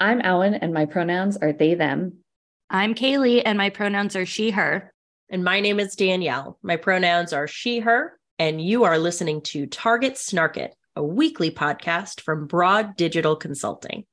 I'm Alan, and my pronouns are they, them. I'm Kaylee, and my pronouns are she, her. And my name is Danielle. My pronouns are she, her, and you are listening to Target Snark It, a weekly podcast from Broad Digital Consulting.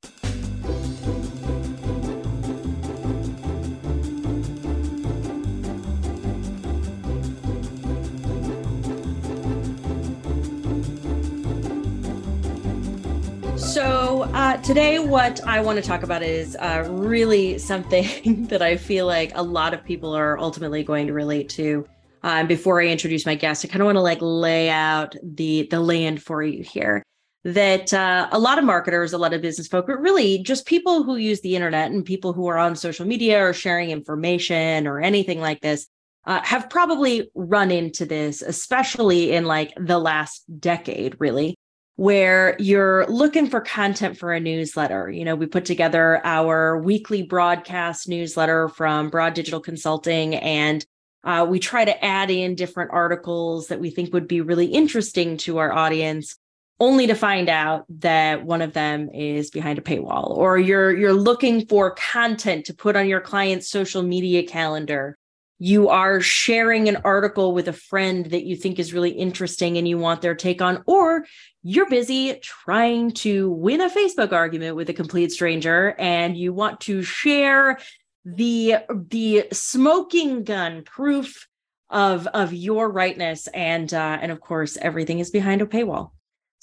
Today, what I want to talk about is uh, really something that I feel like a lot of people are ultimately going to relate to. And before I introduce my guest, I kind of want to like lay out the the land for you here. That uh, a lot of marketers, a lot of business folk, but really just people who use the internet and people who are on social media or sharing information or anything like this, uh, have probably run into this, especially in like the last decade, really where you're looking for content for a newsletter. You know, we put together our weekly broadcast newsletter from Broad Digital Consulting, and uh, we try to add in different articles that we think would be really interesting to our audience only to find out that one of them is behind a paywall or you're you're looking for content to put on your client's social media calendar you are sharing an article with a friend that you think is really interesting and you want their take on, or you're busy trying to win a Facebook argument with a complete stranger and you want to share the the smoking gun proof of of your rightness and uh, and of course everything is behind a paywall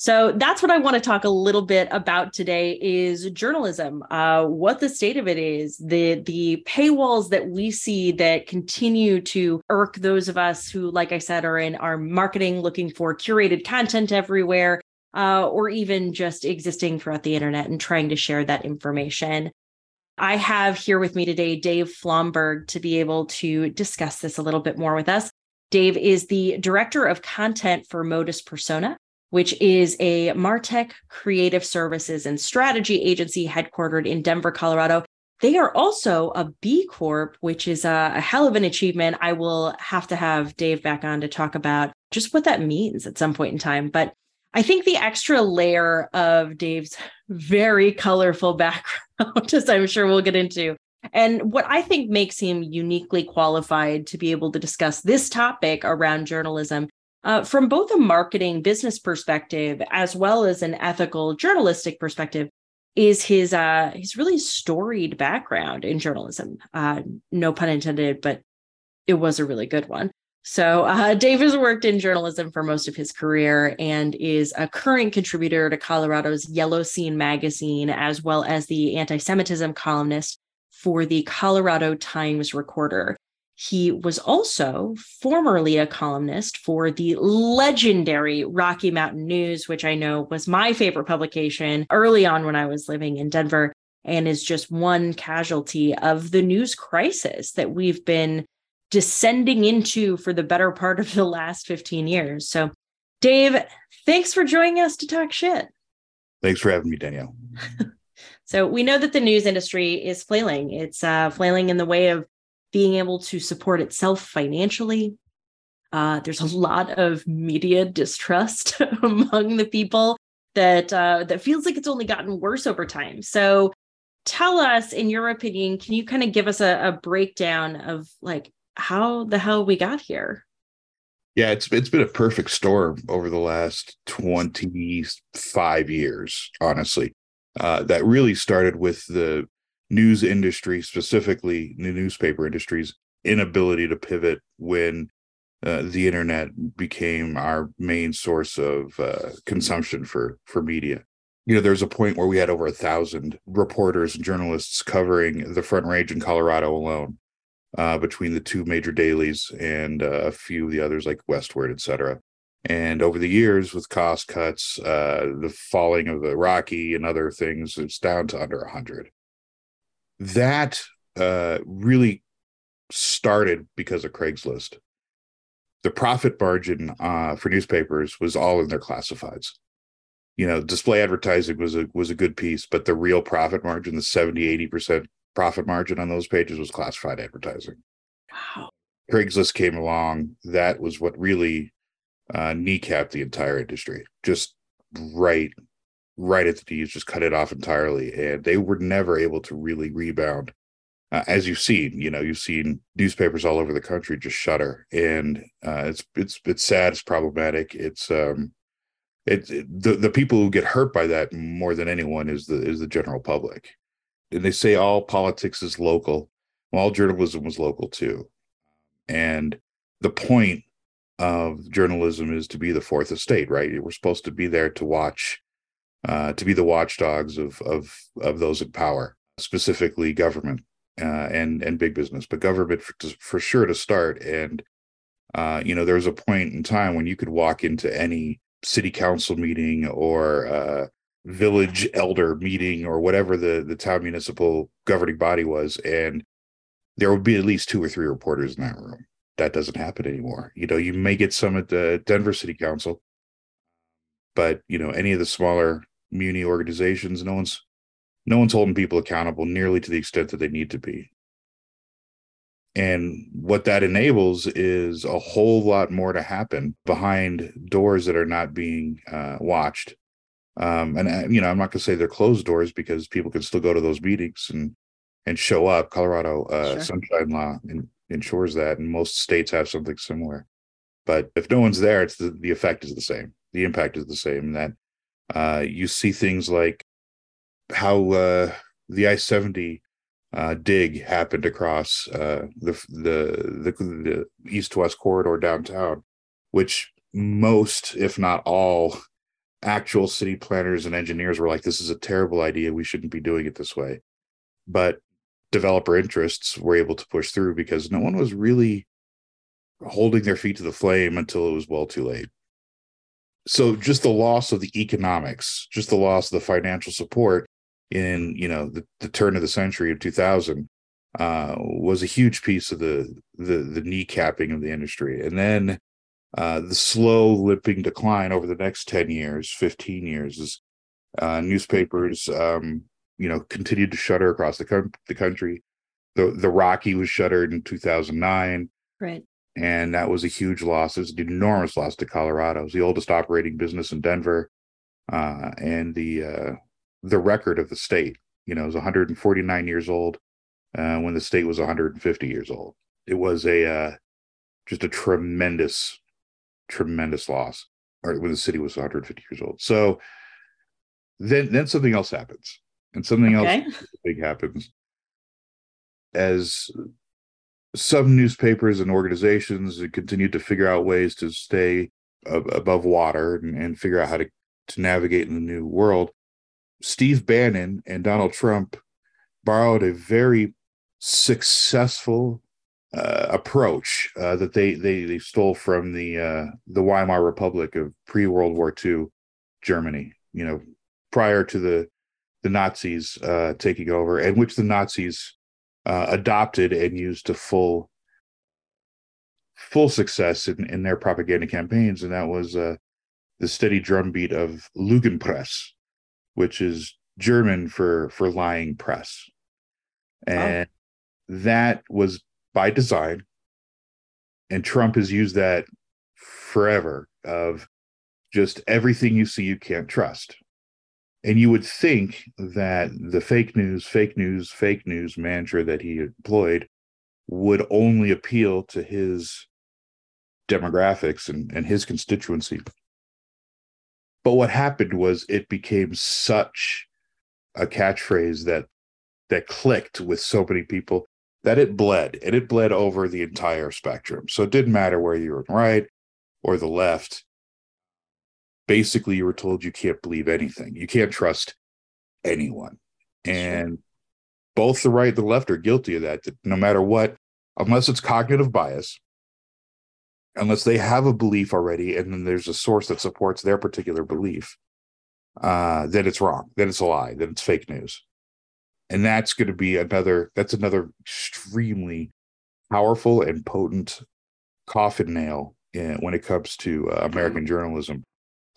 so that's what I want to talk a little bit about today is journalism, uh, what the state of it is, the the paywalls that we see that continue to irk those of us who, like I said, are in our marketing looking for curated content everywhere, uh, or even just existing throughout the internet and trying to share that information. I have here with me today Dave Flomberg to be able to discuss this a little bit more with us. Dave is the director of content for Modus Persona, which is a Martech creative services and strategy agency headquartered in Denver, Colorado. They are also a B Corp, which is a, a, hell of an achievement. I will have to have Dave back on to talk about just what that means at some point in time. But I think the extra layer of Dave's very colorful background, as I'm sure we'll get into, and what I think makes him uniquely qualified to be able to discuss this topic around journalism uh, from both a marketing business perspective as well as an ethical journalistic perspective is his uh his really storied background in journalism uh no pun intended but it was a really good one so uh, Dave has worked in journalism for most of his career and is a current contributor to Colorado's Yellow Scene magazine, as well as the anti-Semitism columnist for the Colorado Times Recorder. He was also formerly a columnist for the legendary Rocky Mountain News, which I know was my favorite publication early on when I was living in Denver, and is just one casualty of the news crisis that we've been descending into for the better part of the last 15 years. So, Dave, thanks for joining us to talk shit. Thanks for having me, Danielle. so, we know that the news industry is flailing. It's uh, flailing in the way of being able to support itself financially. Uh, there's a lot of media distrust among the people that uh, that feels like it's only gotten worse over time. So, tell us, in your opinion, can you kind of give us a, a breakdown of like how the hell we got here? Yeah, it's it's been a perfect storm over the last 25 years, honestly. Uh, that really started with the news industry, specifically the newspaper industry's inability to pivot when uh, the internet became our main source of uh, consumption for for media. You know, there's a point where we had over a thousand reporters and journalists covering the Front Range in Colorado alone, uh, between the two major dailies and uh, a few of the others like Westword, et cetera. And over the years, with cost cuts, uh, the falling of the Rocky and other things, it's down to under 100 that uh, really started because of Craigslist. The profit margin uh, for newspapers was all in their classifieds. You know, display advertising was a was a good piece, but the real profit margin, the 70, 80% profit margin on those pages was classified advertising. Wow. Craigslist came along. That was what really uh, kneecapped the entire industry. Just right right at the knees, just cut it off entirely, and they were never able to really rebound. Uh, as you've seen, you know, you've seen newspapers all over the country just shutter, and uh, it's it's it's sad, it's problematic, it's um, it, it, the the people who get hurt by that more than anyone is the is the general public, and they say all politics is local, well, all journalism was local too, and the point of journalism is to be the fourth estate, right? We're supposed to be there to watch, uh, to be the watchdogs of of of those in power, specifically government uh, and and big business, but government for, for sure to start. And uh, you know, there was a point in time when you could walk into any city council meeting or uh, village elder meeting or whatever the the town municipal governing body was, and there would be at least two or three reporters in that room that doesn't happen anymore. You know, you may get some at the Denver City Council, but you know, any of the smaller muni organizations, no one's no one's holding people accountable nearly to the extent that they need to be. And what that enables is a whole lot more to happen behind doors that are not being uh, watched. Um, and uh, you know, I'm not going to say they're closed doors because people can still go to those meetings and and show up. Colorado uh, sure. Sunshine Law ensures that, and most states have something similar. But if no one's there, it's the, the effect is the same. The impact is the same. That uh, you see things like how uh, the I seventy uh, dig happened across uh, the, the the the east to west corridor downtown, which most, if not all, actual city planners and engineers were like, "This is a terrible idea. We shouldn't be doing it this way." But developer interests were able to push through because no one was really holding their feet to the flame until it was well too late. So just the loss of the economics, just the loss of the financial support in you know the, the turn of the century of 2000 uh, was a huge piece of the the the kneecapping of the industry, and then uh, the slow limping decline over the next 10 years, 15 years, as uh, newspapers um, you know continued to shutter across the, com- the country. The the Rocky was shuttered in 2009. Right. And that was a huge loss. It was an enormous loss to Colorado. It was the oldest operating business in Denver, uh, and the uh, the record of the state. You know, it was 149 years old uh, when the state was 150 years old. It was a uh, just a tremendous, tremendous loss. Or when the city was 150 years old. So then then something else happens and something okay. else big happens as some newspapers and organizations continue to figure out ways to stay above water and, and figure out how to, to navigate in the new world steve bannon and donald trump borrowed a very successful uh, approach uh, that they, they they stole from the uh, the Weimar Republic of pre World War II Germany. You know, prior to the the Nazis uh, taking over, and which the Nazis uh, adopted and used to full full success in, in their propaganda campaigns, and that was uh, the steady drumbeat of Lügenpresse, which is German for for lying press, and oh. that was by design. And Trump has used that forever of just everything you see you can't trust and you would think that the fake news, fake news, fake news mantra that he employed would only appeal to his demographics and, and his constituency. But what happened was it became such a catchphrase that that clicked with so many people that it bled and it bled over the entire spectrum. So it didn't matter where you were right or the left basically you were told you can't believe anything. You can't trust anyone. And sure. both the right and the left are guilty of that, that no matter what, unless it's cognitive bias, unless they have a belief already and then there's a source that supports their particular belief, uh, then it's wrong, then it's a lie, then it's fake news. And that's going to be another, that's another extremely powerful and potent coffin nail in, when it comes to uh, American journalism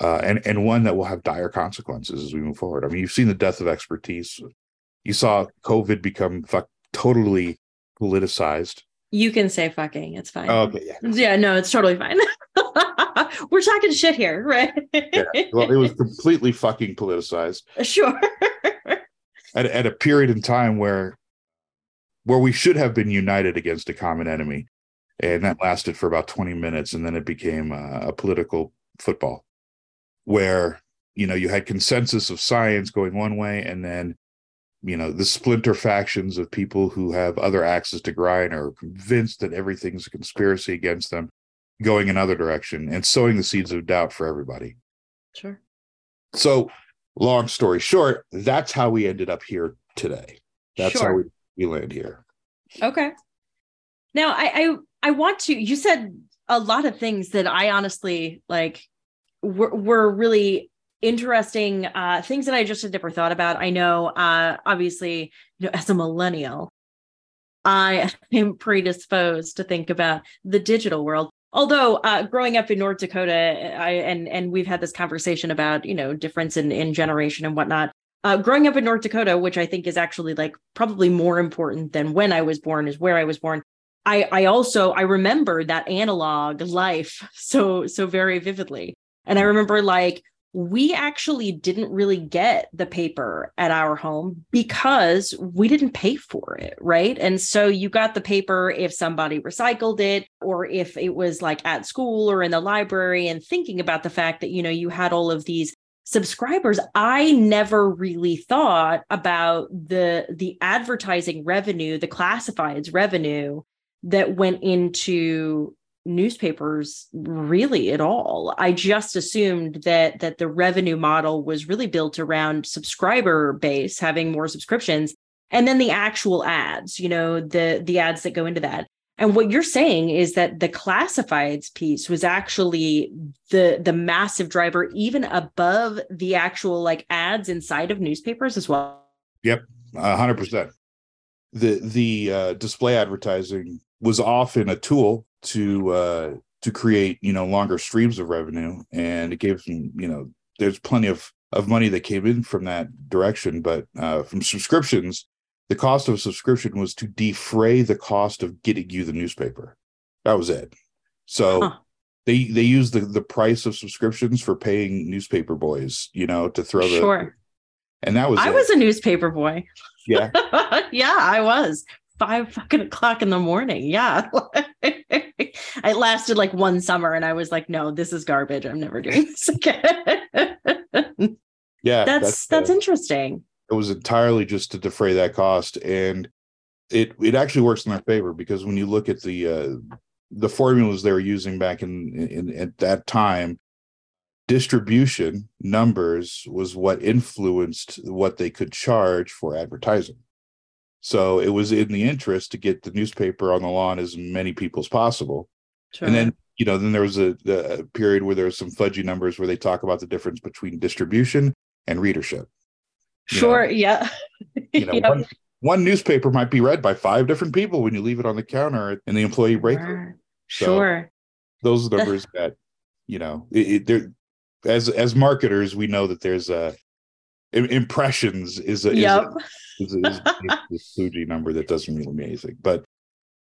uh, and and one that will have dire consequences as we move forward. I mean, you've seen the death of expertise. You saw COVID become fuck, totally politicized. You can say fucking. It's fine. Oh, okay. Yeah. Yeah. No, it's totally fine. We're talking shit here, right? Yeah. Well, it was completely fucking politicized sure. at, at a period in time where where we should have been united against a common enemy, and that lasted for about twenty minutes, and then it became a, a political football, where you know you had consensus of science going one way, and then you know the splinter factions of people who have other axes to grind are convinced that everything's a conspiracy against them going another direction and sowing the seeds of doubt for everybody Sure. so long story short that's how we ended up here today that's how we, we land here Okay. Now I, I I want to you said a lot of things that I honestly like were, were really interesting uh things that I just had never thought about. I know uh obviously, you know, as a millennial, I am predisposed to think about the digital world. Although uh, growing up in North Dakota, I and and we've had this conversation about you know difference in in generation and whatnot. Uh, growing up in North Dakota, which I think is actually like probably more important than when I was born, is where I was born. I I also I remember that analog life so so very vividly, and I remember like we actually didn't really get the paper at our home because we didn't pay for it, right? And so you got the paper if somebody recycled it or if it was like at school or in the library and thinking about the fact that you know you had all of these subscribers i never really thought about the the advertising revenue the classifieds revenue that went into newspapers really at all i just assumed that that the revenue model was really built around subscriber base having more subscriptions and then the actual ads you know the the ads that go into that and what you're saying is that the classifieds piece was actually the the massive driver even above the actual like ads inside of newspapers as well Yep. A hundred percent. The the uh, display advertising was often a tool to uh, to create you know longer streams of revenue, and it gave them you know there's plenty of of money that came in from that direction, but uh, from subscriptions, the cost of a subscription was to defray the cost of getting you the newspaper. That was it. So. Huh. They they use the the price of subscriptions for paying newspaper boys, you know, to throw the sure and that was i it. was a newspaper boy yeah yeah i was five fucking o'clock in the morning. Yeah. It lasted like one summer and i was like no this is garbage. I'm never doing this again. Yeah that's that's uh, interesting. It was entirely just to defray that cost and it it actually works in their favor because when you look at the uh the formulas they were using back in, in at that time distribution numbers was what influenced what they could charge for advertising so it was in the interest to get the newspaper on the lawn as many people as possible sure. and then you know then there was a, a period where there was some fudgy numbers where they talk about the difference between distribution and readership you know, sure yeah you know Yep. one, one newspaper might be read by five different people when you leave it on the counter in the employee break room. Sure. So- sure those numbers that you know it, it, as as marketers we know that there's a impressions is a is a- is, is, is a fudgy number that doesn't really mean anything. But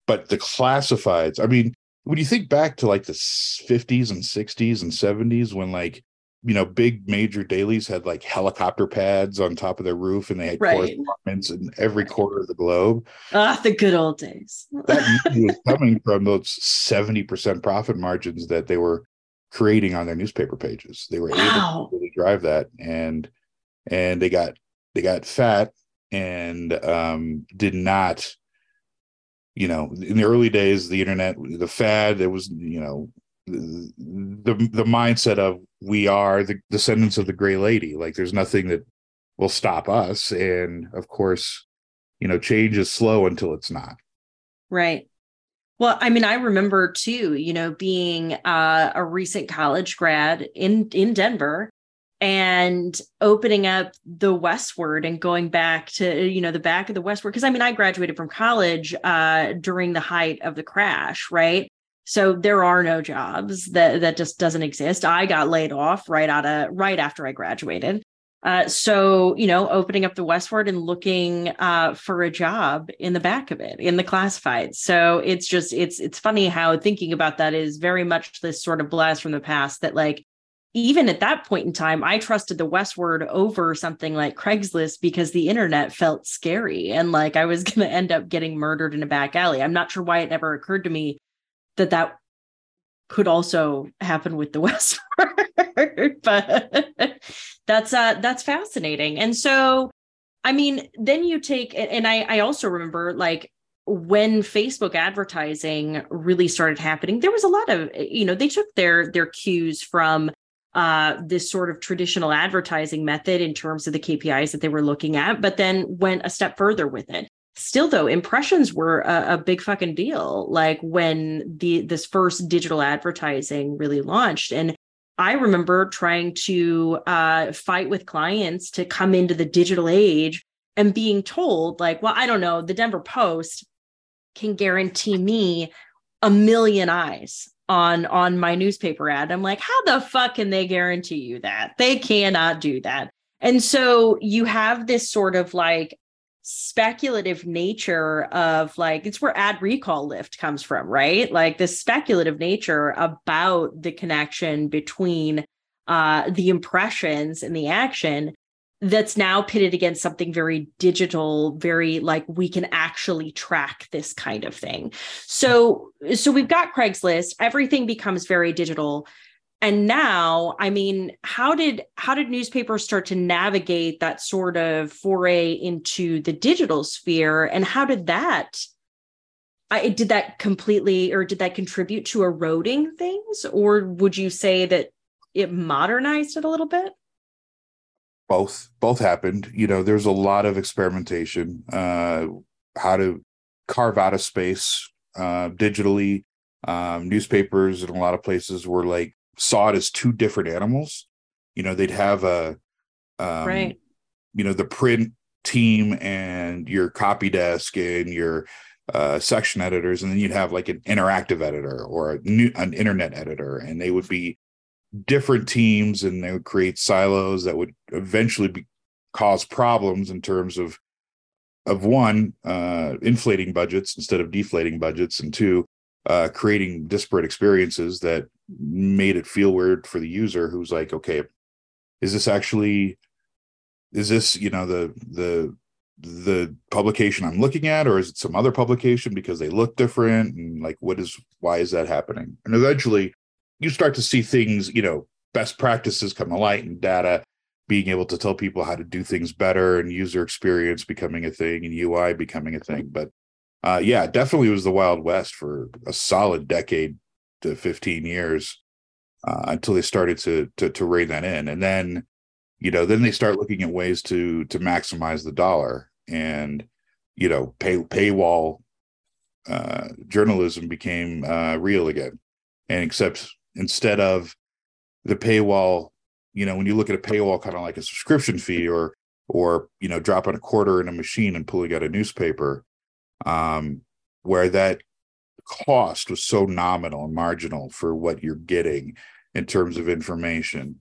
but the classifieds, I mean, when you think back to like the 50s and 60s and 70s when like you know big major dailies had like helicopter pads on top of their roof and they had Right. correspondents in every corner of the globe ah the good old days that was coming from those 70% profit margins that they were creating on their newspaper pages they were able to really drive that and and they got they got fat and um did not you know in the early days the internet the fad there was you know the the, mindset of we are the descendants of the gray lady. Like there's nothing that will stop us. And of course you know change is slow until it's not. Right. Well, I mean, I remember too, you know, being uh, a recent college grad in in Denver and opening up the Westword and going back to, you know, the back of the Westword. Because I mean, I graduated from college uh, during the height of the crash, right? So there are no jobs that that just doesn't exist. I got laid off right out of right after I graduated. Uh, so, you know, opening up the Westword and looking uh, for a job in the back of it in the classified. So it's just it's it's funny how thinking about that is very much this sort of blast from the past that like even at that point in time, I trusted the Westword over something like Craigslist because the internet felt scary and like I was going to end up getting murdered in a back alley. I'm not sure why it never occurred to me that that could also happen with the Westword, but that's uh that's fascinating. And so, I mean, then you take and I I also remember like when Facebook advertising really started happening, there was a lot of you know they took their their cues from uh, this sort of traditional advertising method in terms of the KPIs that they were looking at, but then went a step further with it. Still, though, impressions were a, a big fucking deal. Like when the this first digital advertising really launched, and I remember trying to uh, fight with clients to come into the digital age and being told, like, well, I don't know, the Denver Post can guarantee me a million eyes on on my newspaper ad. I'm like how the fuck can they guarantee you that? They cannot do that. And so you have this sort of like speculative nature of like it's where ad recall lift comes from right? Like this speculative nature about the connection between uh the impressions and the action that's now pitted against something very digital very like we can actually track this kind of thing. So so we've got craigslist everything becomes very digital. And now i mean how did how did newspapers start to navigate that sort of foray into the digital sphere? And how did that I, did that completely or did that contribute to eroding things? Or would you say that it modernized it a little bit both both happened. You know there's a lot of experimentation uh how to carve out a space uh digitally. Um newspapers in a lot of places were like saw it as two different animals. You know they'd have a um, right. you know the print team and your copy desk and your uh, section editors and then you'd have like an interactive editor or a new an internet editor and they would be different teams and they would create silos that would eventually be, cause problems in terms of of one uh, inflating budgets instead of deflating budgets and two uh, creating disparate experiences that made it feel weird for the user who's like okay is this actually is this you know the the the publication i'm looking at or is it some other publication because they look different and like what is why is that happening? And eventually you start to see things, you know, best practices come to light and data being able to tell people how to do things better and user experience becoming a thing and UI becoming a thing. But uh, yeah, definitely was the Wild West for a solid decade to 15 years uh, until they started to, to to rein that in. And then, you know, then they start looking at ways to to maximize the dollar and you know pay paywall uh, journalism became uh, real again. And except instead of the paywall you know when you look at a paywall kind of like a subscription fee or or you know dropping a quarter in a machine and pulling out a newspaper um where that cost was so nominal and marginal for what you're getting in terms of information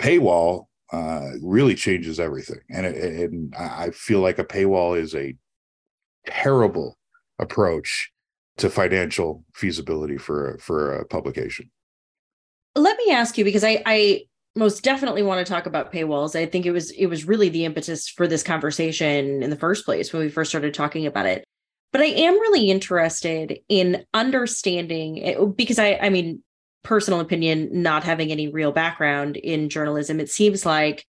paywall uh really changes everything. And it, and i feel like a paywall is a terrible approach to financial feasibility for for a publication let me ask you because I, I most definitely want to talk about paywalls. I think it was it was really the impetus for this conversation in the first place when we first started talking about it. But I am really interested in understanding it, because I I mean personal opinion not having any real background in journalism it seems like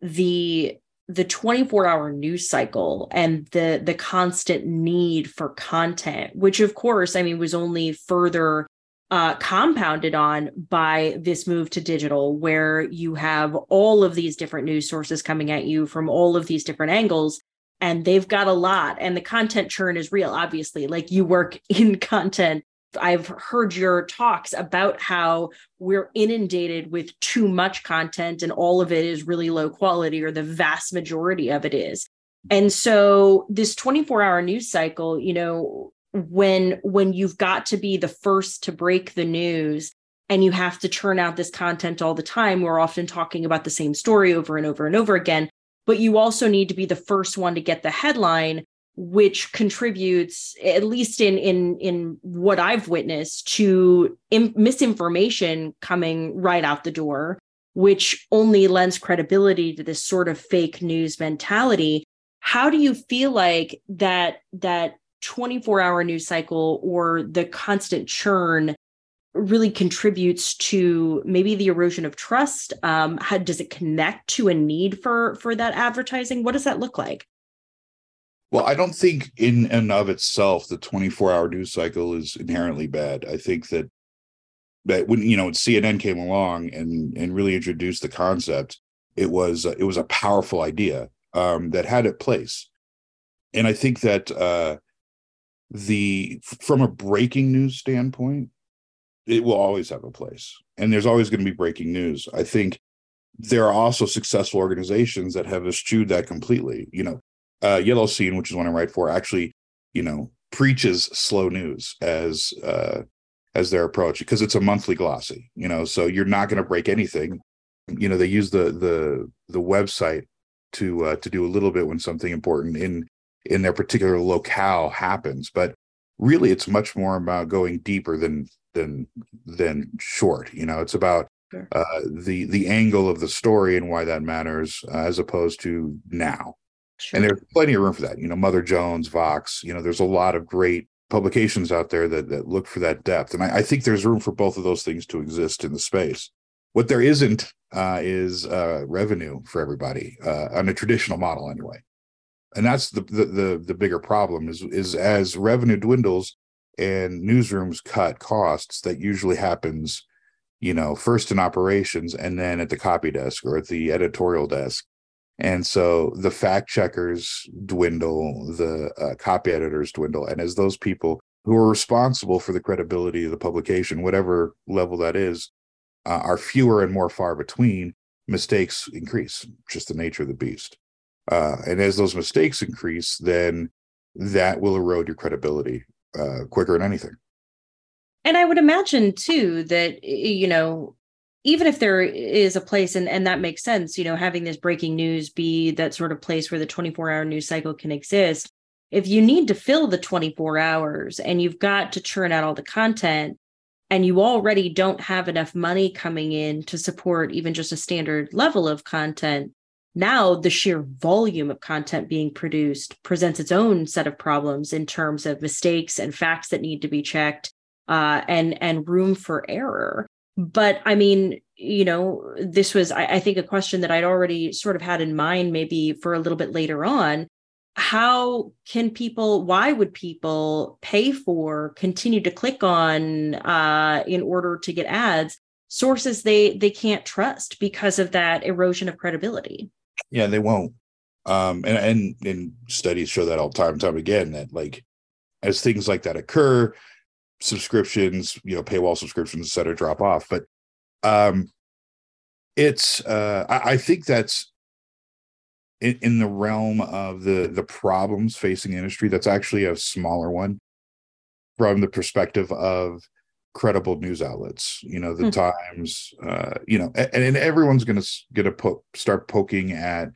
the the 24 hour news cycle and the the constant need for content which of course i mean was only further uh, compounded on by this move to digital, where you have all of these different news sources coming at you from all of these different angles. And they've got a lot, and the content churn is real, obviously. Like you work in content. I've heard your talks about how we're inundated with too much content, and all of it is really low quality, or the vast majority of it is. And so, this 24 hour news cycle, you know, when when you've got to be the first to break the news and you have to churn out this content all the time. We're often talking about the same story over and over and over again, but you also need to be the first one to get the headline which contributes at least in in in what i've witnessed to Im- misinformation coming right out the door which only lends credibility to this sort of fake news mentality how do you feel like that that 24 hour news cycle or the constant churn really contributes to maybe the erosion of trust um how does it connect to a need for for that advertising? What does that look like? Well i don't think in and of itself the 24 hour news cycle is inherently bad. I think that that when you know when cnn came along and and really introduced the concept it was uh, it was a powerful idea um that had its place. And i think that uh the from a breaking news standpoint it will always have a place. And there's always going to be breaking news. I think there are also successful organizations that have eschewed that completely. You know uh yellow scene which is one i write for actually you know preaches slow news as uh as their approach because it's a monthly glossy you know so you're not going to break anything. You know they use the the the website to uh to do a little bit when something important in in their particular locale happens but really it's much more about going deeper than than than short you know it's about Sure. uh the the angle of the story and why that matters uh, as opposed to now Sure. and there's plenty of room for that you know mother jones vox you know there's a lot of great publications out there that that look for that depth and i, I think there's room for both of those things to exist in the space what there isn't uh, is uh, revenue for everybody uh, on a traditional model anyway and that's the, the the the bigger problem is is as revenue dwindles and newsrooms cut costs that usually happens you know first in operations and then at the copy desk or at the editorial desk. And so the fact checkers dwindle the uh, copy editors dwindle. And as those people who are responsible for the credibility of the publication whatever level that is uh, are fewer and more far between mistakes increase just the nature of the beast uh, and as those mistakes increase then that will erode your credibility uh, quicker than anything. And i would imagine too that you know even if there is a place and, and that makes sense you know having this breaking news be that sort of place where the 24 hour news cycle can exist if you need to fill the 24 hours and you've got to churn out all the content and you already don't have enough money coming in to support even just a standard level of content now the sheer volume of content being produced presents its own set of problems in terms of mistakes and facts that need to be checked uh, and and room for error. But i mean you know this was I, I think a question that i'd already sort of had in mind maybe for a little bit later on. How can people why would people pay for continue to click on uh, in order to get ads sources they they can't trust because of that erosion of credibility yeah they won't. Um and and, and studies show that all time and time again that like as things like that occur subscriptions you know paywall subscriptions et cetera drop off. But um it's uh i, I think that's in, in the realm of the the problems facing industry that's actually a smaller one from the perspective of credible news outlets you know the Hmm. times uh you know and, and everyone's gonna gonna po- start poking at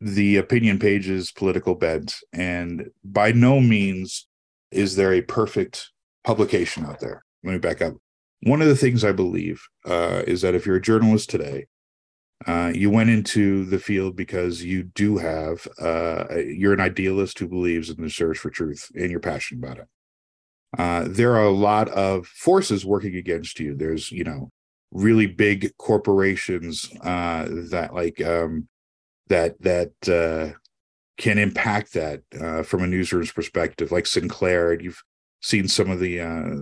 the opinion pages political bent and by no means is there a perfect publication out there. Let me back up. One of the things i believe uh, is that if you're a journalist today uh, you went into the field because you do have uh, you're an idealist who believes in the search for truth and you're passionate about it uh, there are a lot of forces working against you there's you know really big corporations uh, that like um, that that uh, can impact that uh, from a newsroom's perspective, like Sinclair. And you've seen some of the uh,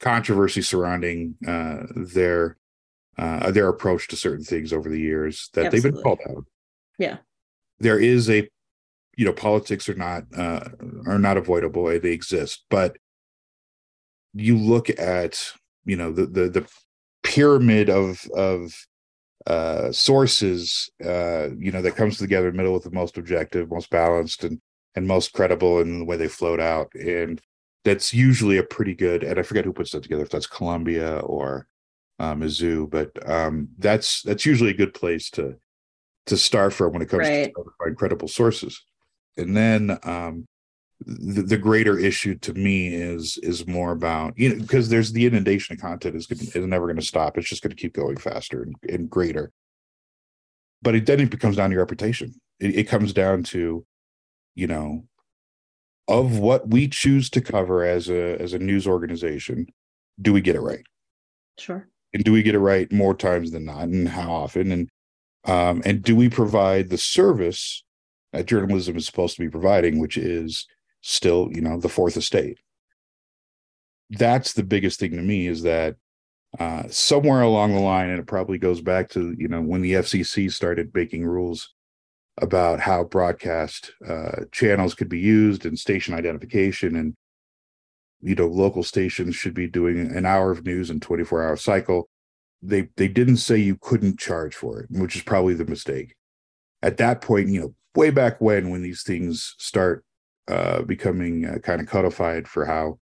controversy surrounding uh, their uh, their approach to certain things over the years that they've been called out. Yeah. there is a you know politics are not uh, are not avoidable; they exist, but you look at you know the the the pyramid of of uh sources uh you know that comes together in the middle with the most objective most balanced and and most credible in the way they float out and that's usually a pretty good and i forget who puts that together if that's columbia or uh, mizzou but um, that's that's usually a good place to to start from when it comes Right. to find credible sources and then um, the, the greater issue to me is is more about you know because there's the inundation of content is, gonna, is never going to stop. It's just going to keep going faster and, and greater. But it then it becomes down to your reputation. It, it comes down to you know of what we choose to cover as a as a news organization do we get it right? Sure. and do we get it right more times than not and how often? And um and do we provide the service that journalism is supposed to be providing which is still you know the fourth estate. That's the biggest thing to me is that uh somewhere along the line and it probably goes back to you know when the fcc started making rules about how broadcast uh channels could be used and station identification and you know local stations should be doing an hour of news and 24 hour cycle they they didn't say you couldn't charge for it which is probably the mistake. At that point you know way back when when these things start uh becoming uh, kind of codified for how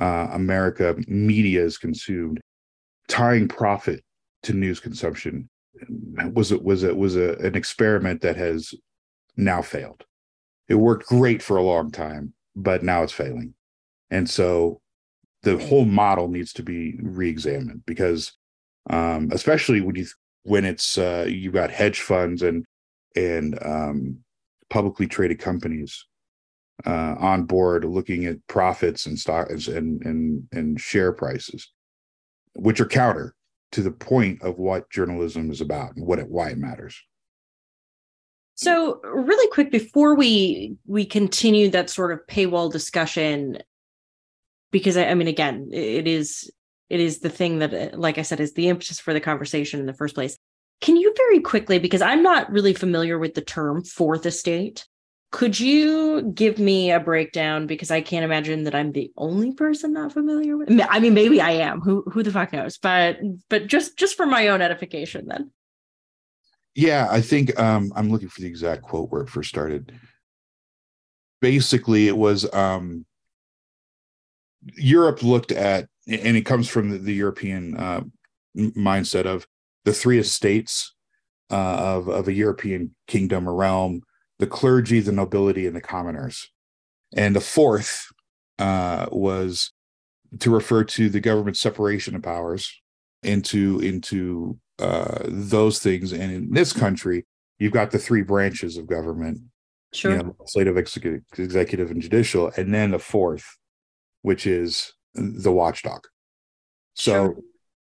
uh america media is consumed tying profit to news consumption was it was it was a, an experiment that has now failed. It worked great for a long time but now it's failing. And so the whole model needs to be re-examined because um especially when you when it's uh you've got hedge funds and and um publicly traded companies uh on board looking at profits and stocks and and and share prices which are counter to the point of what journalism is about and what it why it matters So, really quick before we we continue that sort of paywall discussion, because I, I mean, again, it is it is the thing that, like I said, is the impetus for the conversation in the first place. Can you very quickly, because I'm not really familiar with the term fourth estate, could you give me a breakdown? Because I can't imagine that I'm the only person not familiar with. I mean, maybe I am. Who who the fuck knows? But but just just for my own edification, then. Yeah, I think um, I'm looking for the exact quote where it first started. Basically, it was um, Europe looked at, and it comes from the, the European uh, mindset of the three estates uh, of of a European kingdom or realm: the clergy, the nobility, and the commoners. And the fourth uh, was to refer to the government separation of powers into into uh, those things. And in this country, you've got the three branches of government, Sure. you know, legislative, executive, executive, and judicial, and then the fourth, which is the watchdog. So, Sure.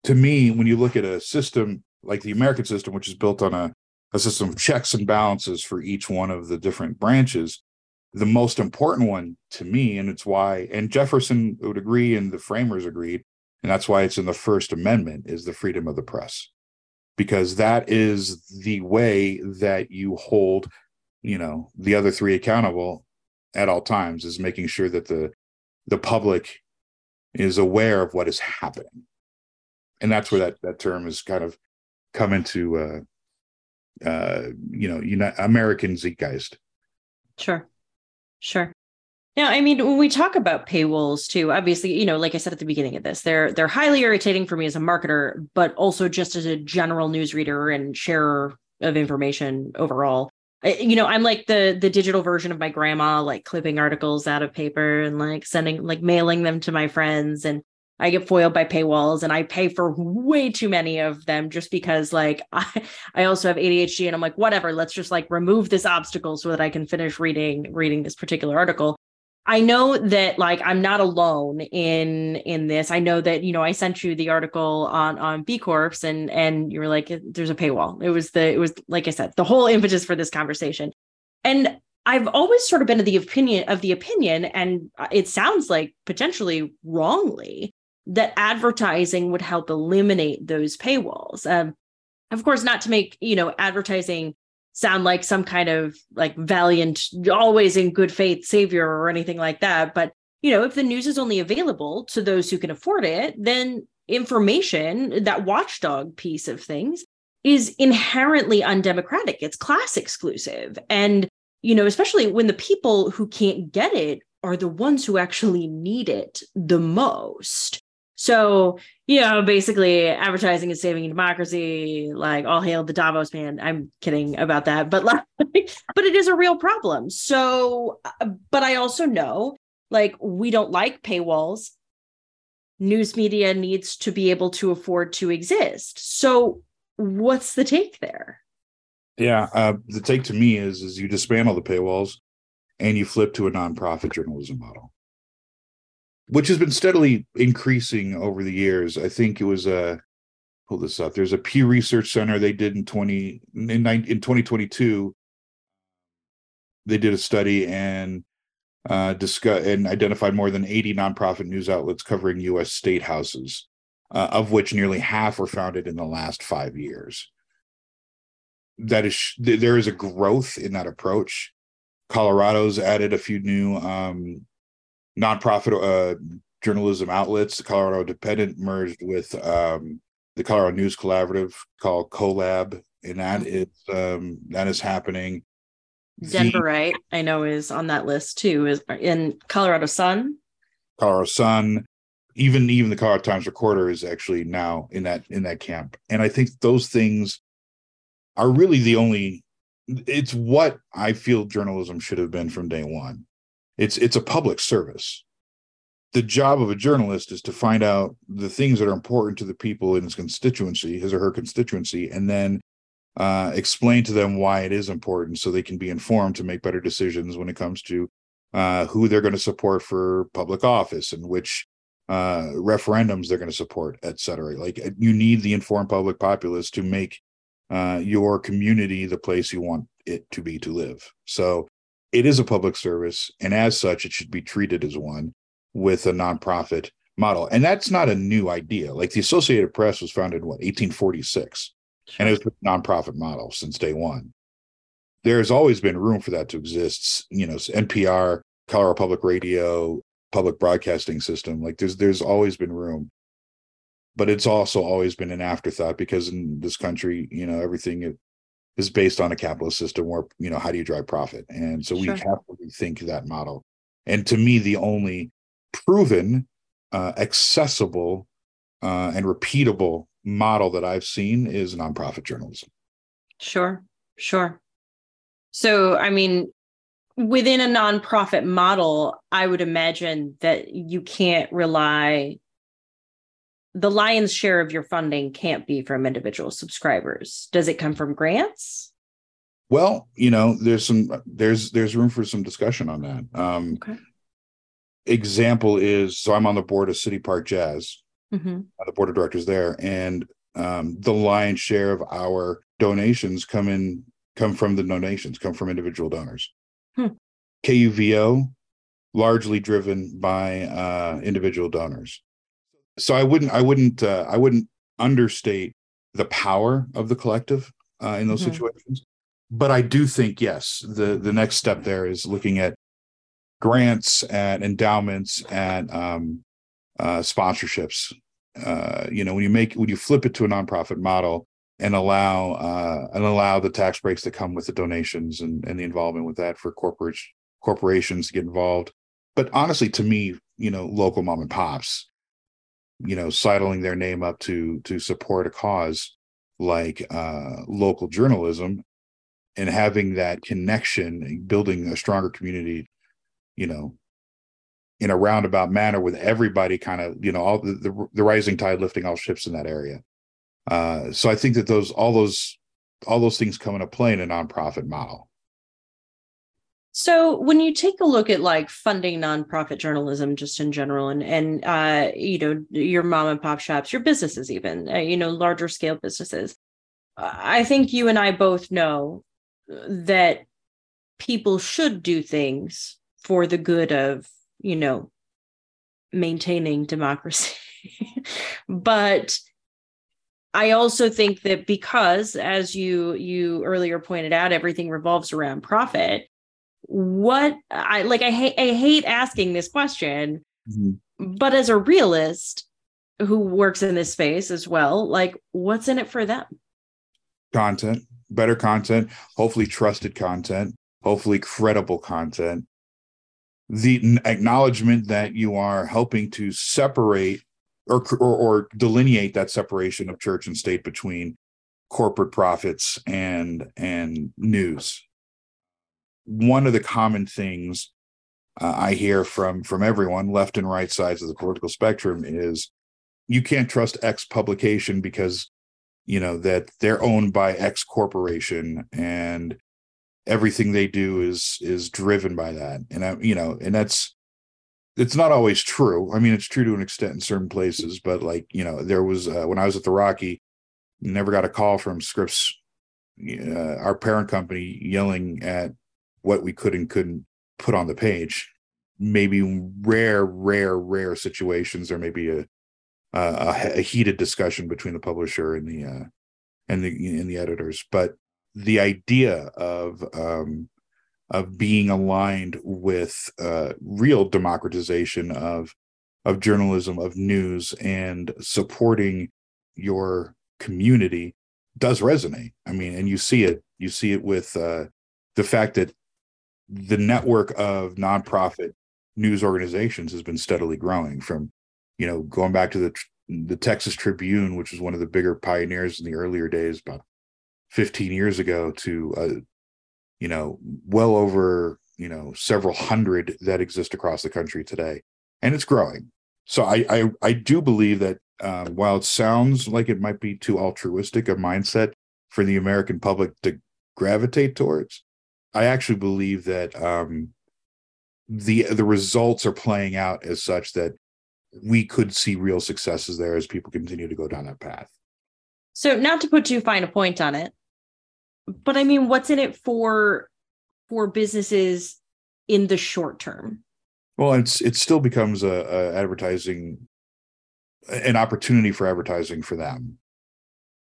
to me, when you look at a system like the American system, which is built on a, a system of checks and balances for each one of the different branches, the most important one to me, and it's why, and Jefferson would agree, and the framers agreed, and that's why it's in the First Amendment, is the freedom of the press. Because that is the way that you hold you know the other three accountable at all times is making sure that the the public is aware of what is happening. And that's where that that term has kind of come into uh uh you know know american zeitgeist Sure. Sure. Now, I mean, when we talk about paywalls too, obviously, you know, like I said at the beginning of this, they're they're highly irritating for me as a marketer, but also just as a general news reader and sharer of information overall. I- You know, I'm like the the digital version of my grandma, like clipping articles out of paper and like sending like mailing them to my friends and I get foiled by paywalls and I pay for way too many of them just because like I I also have ADHD and I'm like whatever let's just like remove this obstacle so that I can finish reading reading this particular article. I know that like I'm not alone in in this. I know that you know I sent you the article on on B Corps and and you were like there's a paywall. It was the it was like I said the whole impetus for this conversation. And I've always sort of been of the opinion of the opinion and uh, it sounds like potentially wrongly that advertising would help eliminate those paywalls. Um, of course, not to make you know advertising sound like some kind of like valiant, always in good faith savior or anything like that. But you know, if the news is only available to those who can afford it, then information, that watchdog piece of things, is inherently undemocratic. It's class exclusive, and you know, especially when the people who can't get it are the ones who actually need it the most. So, you know, basically advertising is saving democracy, like all hail the Davos man. I'm kidding about that, but like but it is a real problem. So, uh, but I also know like we don't like paywalls. News media needs to be able to afford to exist. So, what's the take there? Yeah, uh, the take to me is is you dismantle the paywalls and you flip to a nonprofit journalism model, which has been steadily increasing over the years. I think it was a uh, pull this up. There's a Pew Research Center they did in twenty in, in 2022. They did a study and uh, discuss and identified more than 80 nonprofit news outlets covering U.S. state houses, uh, of which nearly half were founded in the last five years that is there is a growth in that approach. Colorado's added a few new um, nonprofit uh, journalism outlets. The Colorado Independent merged with um, the Colorado News Collaborative called CoLab, and that mm-hmm. is um, that is happening. Denverite, I know, is on that list too. Is in Colorado Sun. Colorado Sun, even even the Colorado Times Recorder is actually now in that in that camp, and I think those things are really the only it's what I feel journalism should have been from day one. It's it's a public service. The job of a journalist is to find out the things that are important to the people in his constituency, his or her constituency, and then uh, explain to them why it is important so they can be informed to make better decisions when it comes to uh, who they're going to support for public office and which uh, referendums they're going to support, et cetera. Like you need the informed public populace to make uh, your community the place you want it to be to live. So it is a public service, and as such, it should be treated as one with a nonprofit model. And that's not a new idea. Like the Associated Press was founded in what 1846, sure. and it was a nonprofit model since day one. There's always been room for that to exist. You know, NPR, Colorado Public Radio, public broadcasting system. Like there's there's always been room but it's also always been an afterthought because in this country, you know, everything is based on a capitalist system where, you know, how do you drive profit? And so sure. we have to rethink that model. And to me, the only proven, uh, accessible, uh, and repeatable model that I've seen is nonprofit journalism. Sure, sure. So, I mean, within a nonprofit model, I would imagine that you can't rely the lion's share of your funding can't be from individual subscribers. Does it come from grants? Well, you know, there's some there's there's room for some discussion on that. Um, okay. Example is so I'm on the board of City Park Jazz, mm-hmm. the board of directors there, and um, the lion's share of our donations come in come from the donations come from individual donors. Hmm. KUVO largely driven by uh, individual donors so I wouldn't I wouldn't uh, I wouldn't understate the power of the collective uh, in those mm-hmm. situations. But I do think yes, the the next step there is looking at grants and endowments and um, uh, sponsorships. Uh, you know, when you make when you flip it to a nonprofit model and allow uh, and allow the tax breaks that come with the donations and, and the involvement with that for corporate corporations to get involved. But honestly, to me, you know, local mom and pops you know sidling their name up to to support a cause like uh, local journalism and having that connection building a stronger community you know in a roundabout manner with everybody kind of you know all the, the, the rising tide lifting all ships in that area. Uh, so i think that those all those all those things come into play in a nonprofit model so when you take a look at like funding nonprofit journalism just in general and and uh you know your mom and pop shops, your businesses even, uh, you know larger scale businesses. I think you and I both know that people should do things for the good of, you know, maintaining democracy. but I also think that because as you you earlier pointed out everything revolves around profit, what I like I hate I hate asking this question, mm-hmm. but as a realist who works in this space as well, like what's in it for them? Content, better content, hopefully trusted content, hopefully credible content. the acknowledgement that you are helping to separate or, or or delineate that separation of church and state between corporate profits and and news one of the common things uh, i hear from from everyone left and right sides of the political spectrum is you can't trust x publication because you know that they're owned by x corporation and everything they do is is driven by that. And I, you know and that's it's not always true. I mean it's true to an extent in certain places but like you know there was uh, when i was at the rocky never got a call from scripps uh, our parent company yelling at what we could and couldn't put on the page. Maybe rare rare rare situations there may be a a, a heated discussion between the publisher and the uh, and the and the editors. But the idea of um, of being aligned with uh, real democratization of of journalism of news and supporting your community does resonate. I mean and you see it you see it with uh, the fact that the network of nonprofit news organizations has been steadily growing from you know going back to the the texas tribune which was one of the bigger pioneers in the earlier days about 15 years ago to uh, you know well over you know several hundred that exist across the country today. And it's growing. So i i, I do believe that um, while it sounds like it might be too altruistic a mindset for the american public to gravitate towards i actually believe that um, the the results are playing out as such that we could see real successes there as people continue to go down that path so not to put too fine a point on it but I mean, what's in it for for businesses in the short term? Well, it's it still becomes a, a advertising an opportunity for advertising for them.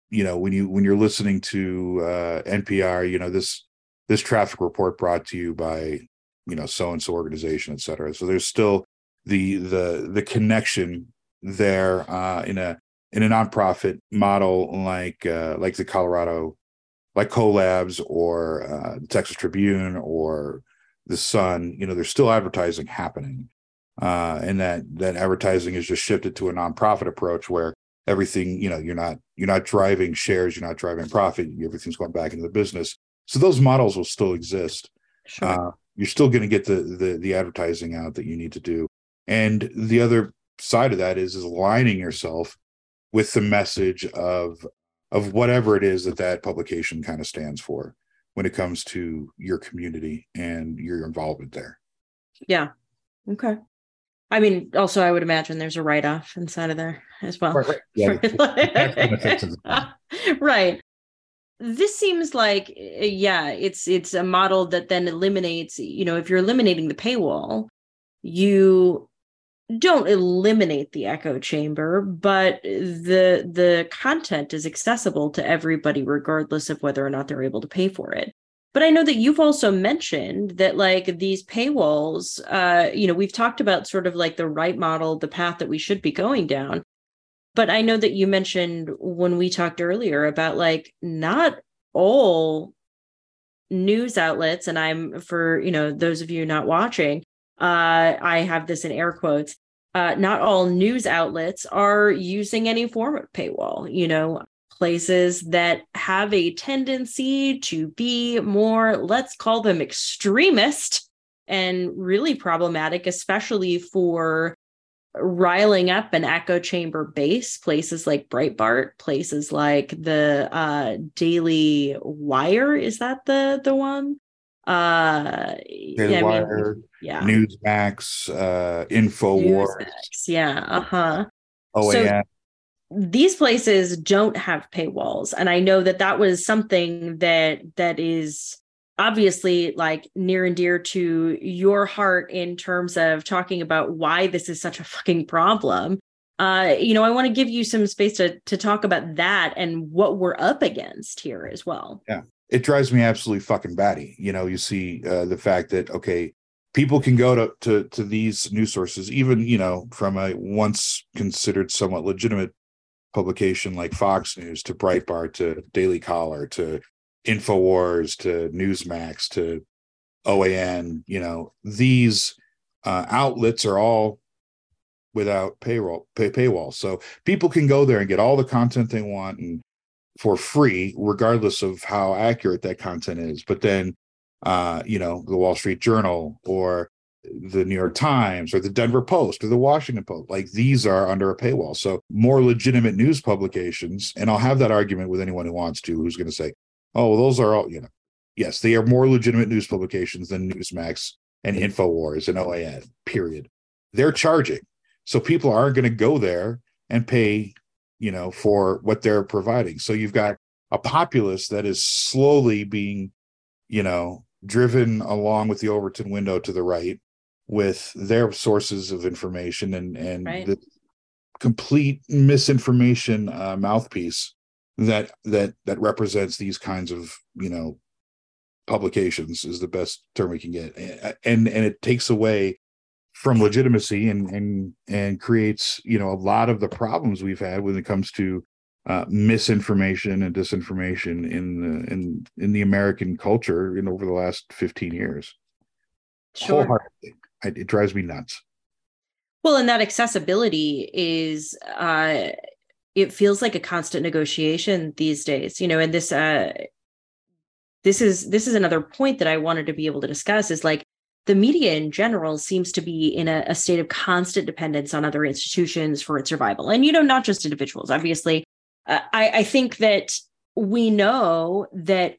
You know, when you when you're listening to uh, NPR, you know this this traffic report brought to you by you know so and so organization, et cetera. So there's still the the the connection there uh, in a in a nonprofit model like uh, like the Colorado like collabs or uh, the Texas Tribune or the Sun, you know, there's still advertising happening, uh, and that that advertising is just shifted to a nonprofit approach where everything, you know, you're not you're not driving shares, you're not driving profit, everything's going back into the business. So those models will still exist. Sure. Uh, you're still going to get the, the the advertising out that you need to do, and the other side of that is is aligning yourself with the message of of whatever it is that that publication kind of stands for when it comes to your community and your involvement there. Yeah. Okay. I mean, also, I would imagine there's a write off inside of there as well. Right. Yeah, right. This seems like, yeah, it's it's a model that then eliminates. You know, if you're eliminating the paywall, you don't eliminate the echo chamber but the the content is accessible to everybody regardless of whether or not they're able to pay for it but i know that you've also mentioned that like these paywalls uh you know we've talked about sort of like the right model the path that we should be going down but i know that you mentioned when we talked earlier about like not all news outlets and i'm for you know those of you not watching uh, I have this in air quotes. Uh, not all news outlets are using any form of paywall. You know, places that have a tendency to be more, let's call them extremist and really problematic, especially for riling up an echo chamber base places like breitbart places like the uh daily wire. Is that the the one? Uh yeah, Wire, I mean, yeah. Newsmax uh infowars. Newsmax, yeah uh-huh. Oh so these places don't have paywalls and i know that that was something that that is obviously like near and dear to your heart in terms of talking about why this is such a fucking problem. Uh you know i want to give you some space to to talk about that and what we're up against here as well. Yeah. It drives me absolutely fucking batty. You know, you see uh, the fact that okay, people can go to, to to these news sources, even you know, from a once considered somewhat legitimate publication like Fox News to Breitbart to Daily Caller to Infowars to Newsmax to OAN. You know, these uh, outlets are all without payroll pay paywall so people can go there and get all the content they want and for free regardless of how accurate that content is but then uh you know the wall street journal or the new york times or the denver post or the washington post like these are under a paywall so more legitimate news publications and i'll have that argument with anyone who wants to who's going to say oh those are all you know yes they are more legitimate news publications than newsmax and infowars and oan period they're charging so people aren't going to go there and pay, you know, for what they're providing. So you've got a populace that is slowly being, you know, driven along with the Overton window to the right with their sources of information and and Right. the complete misinformation uh, mouthpiece that that that represents these kinds of you know publications is the best term we can get and and it takes away from legitimacy and and and creates you know a lot of the problems we've had when it comes to uh, misinformation and disinformation in the in in the American culture in over the last 15 years. Sure. Wholeheartedly. I, it drives me nuts. Well, and that accessibility is uh it feels like a constant negotiation these days, you know, and this uh this is this is another point that I wanted to be able to discuss is like the media in general seems to be in a, a state of constant dependence on other institutions for its survival. And you know, not just individuals, obviously. Uh, I, I think that we know that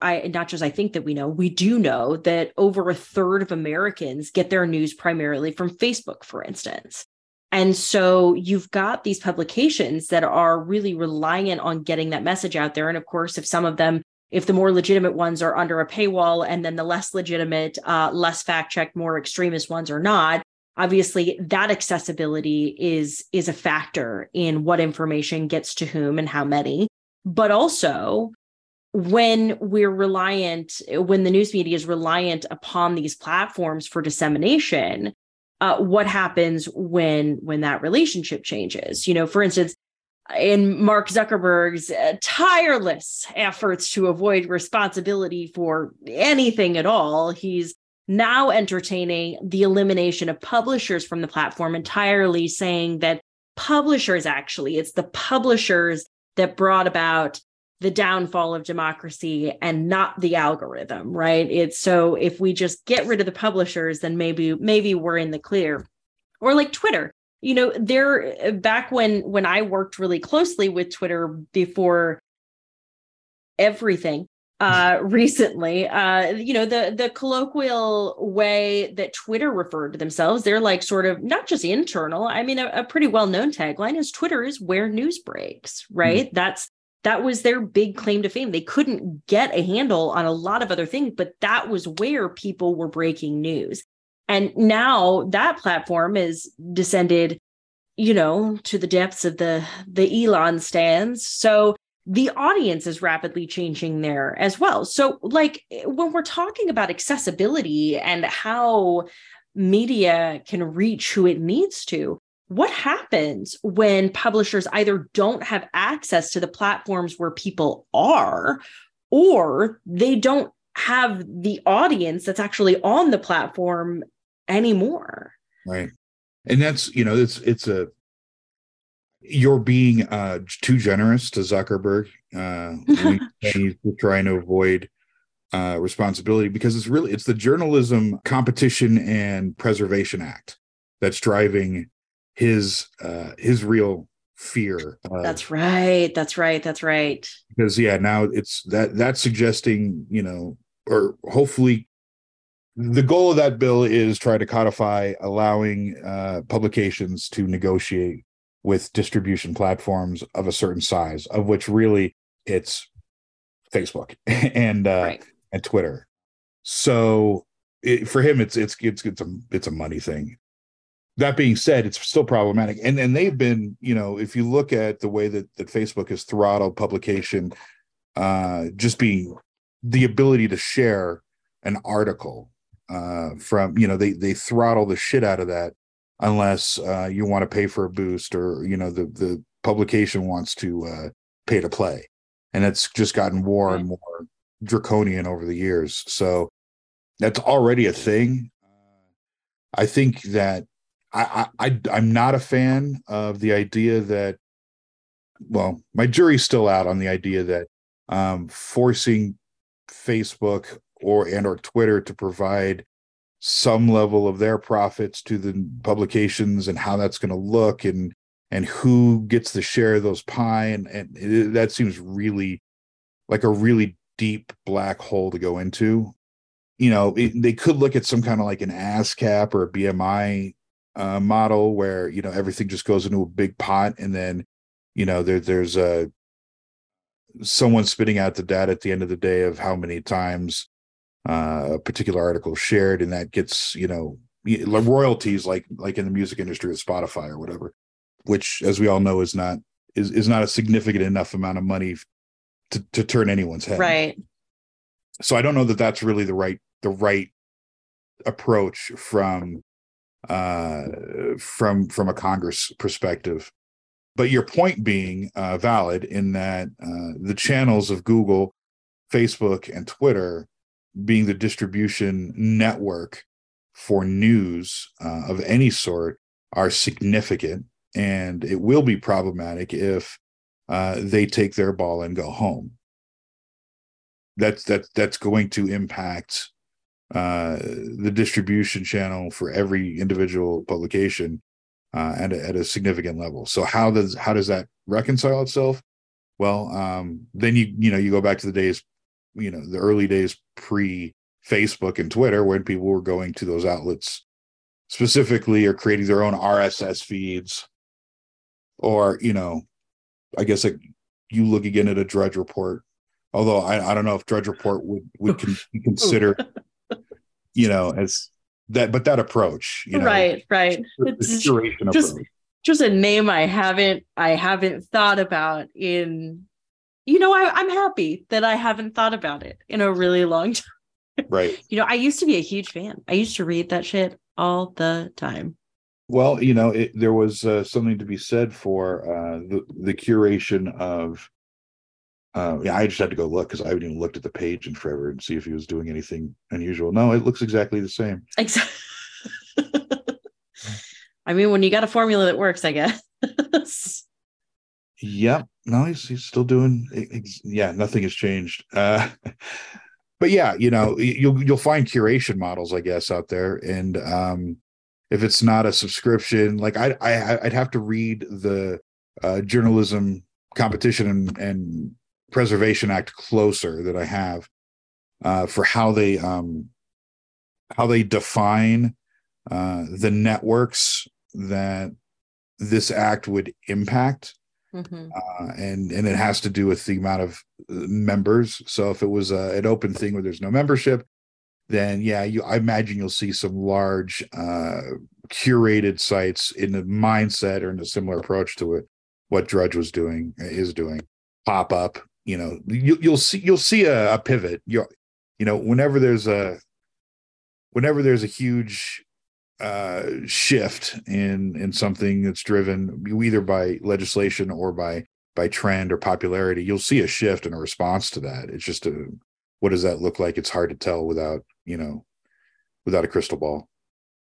I not just I think that we know, we do know that over a third of Americans get their news primarily from Facebook, for instance. And so you've got these publications that are really reliant on getting that message out there. And of course, if some of them, if the more legitimate ones are under a paywall and then the less legitimate, uh, less fact checked, more extremist ones are not, obviously that accessibility is is a factor in what information gets to whom and how many. But also when we're reliant, when the news media is reliant upon these platforms for dissemination, uh, what happens when when that relationship changes? You know, for instance, in Mark Zuckerberg's uh, tireless efforts to avoid responsibility for anything at all, he's now entertaining the elimination of publishers from the platform entirely, saying that publishers actually, it's the publishers that brought about the downfall of democracy and not the algorithm right? It's so if we just get rid of the publishers then maybe maybe we're in the clear. Or like twitter you know there back when when i worked really closely with twitter before everything uh recently uh you know the the colloquial way that twitter referred to themselves they're like sort of not just internal i mean a, a pretty well-known tagline is twitter is where news breaks right? Mm-hmm. that's that was their big claim to fame. They couldn't get a handle on a lot of other things but that was where people were breaking news. And now that platform is descended you know to the depths of the the elon stands. So the audience is rapidly changing there as well. So, like when we're talking about accessibility and how media can reach who it needs to, what happens when publishers either don't have access to the platforms where people are or they don't have the audience that's actually on the platform anymore? Right. And that's, you know, it's it's a you're being uh, too generous to Zuckerberg. Uh, he's trying to avoid uh, responsibility because it's really it's the Journalism Competition and Preservation Act that's driving his uh, his real fear. that's right. That's right. That's right. Because yeah, now it's that that's suggesting you know, or hopefully the goal of that bill is try to codify allowing uh, publications to negotiate with distribution platforms of a certain size, of which really it's Facebook and uh, right. and Twitter. So it, for him, it's it's it's it's a it's a money thing. That being said, it's still problematic, and and they've been you know if you look at the way that that Facebook has throttled publication, uh, just being the ability to share an article uh, from you know they they throttle the shit out of that unless uh, you want to pay for a boost or you know the the publication wants to uh, pay to play. And it's just gotten more and more draconian over the years. So that's already a thing. I think that I, I I'm not a fan of the idea that well, my jury's still out on the idea that um, forcing Facebook or and or Twitter to provide some level of their profits to the publications and how that's going to look and and who gets the share of those pie and and it, that seems really like a really deep black hole to go into. You know it, they could look at some kind of like an ASCAP or a bmi uh, model where you know everything just goes into a big pot and then you know there there's a someone spitting out the data at the end of the day of how many times uh, a particular article shared and that gets you know royalties like like in the music industry with spotify or whatever which as we all know is not is, is not a significant enough amount of money to, to turn anyone's head. Right. So i don't know that that's really the right the right approach from uh from from a congress perspective but your point being uh, valid in that uh, the channels of Google, Facebook, and Twitter being the distribution network for news uh, of any sort are significant, and it will be problematic if uh, they take their ball and go home. That's that that's going to impact uh, the distribution channel for every individual publication uh, at, a, at a significant level. So how does how does that reconcile itself? Well, um, then you you know you go back to the days, you know, the early days pre Facebook and Twitter when people were going to those outlets specifically or creating their own RSS feeds, or you know, I guess like you look again at a Drudge Report. Although I, I don't know if Drudge Report would would con- consider, you know, as that but that approach you know, right right. it's just approach. just a name i haven't i haven't thought about in you know I, i'm happy that i haven't thought about it in a really long time. Right. You know i used to be a huge fan. I used to read that shit all the time. Well you know it, there was uh, something to be said for uh, the, the curation of uh, yeah, I just had to go look because I haven't even looked at the page in forever and see if he was doing anything unusual. No, it looks exactly the same. Exactly. I mean, when you got a formula that works, I guess. yep. No, he's he's still doing. Yeah, nothing has changed. Uh, but yeah, you know, you'll you'll find curation models, I guess, out there, and um, if it's not a subscription, like I, I I'd have to read the uh, journalism competition and, and Preservation Act closer that I have uh, for how they um, how they define uh, the networks that this act would impact, mm-hmm. uh, and and it has to do with the amount of uh, members. So if it was a, an open thing where there's no membership, then yeah, you I imagine you'll see some large uh, curated sites in the mindset or in a similar approach to it. What Drudge was doing is doing pop up you know you, you'll see you'll see a, a pivot. You you know whenever there's a whenever there's a huge uh shift in in something that's driven either by legislation or by by trend or popularity you'll see a shift in a response to that. It's just a what does that look like? It's hard to tell without you know without a crystal ball.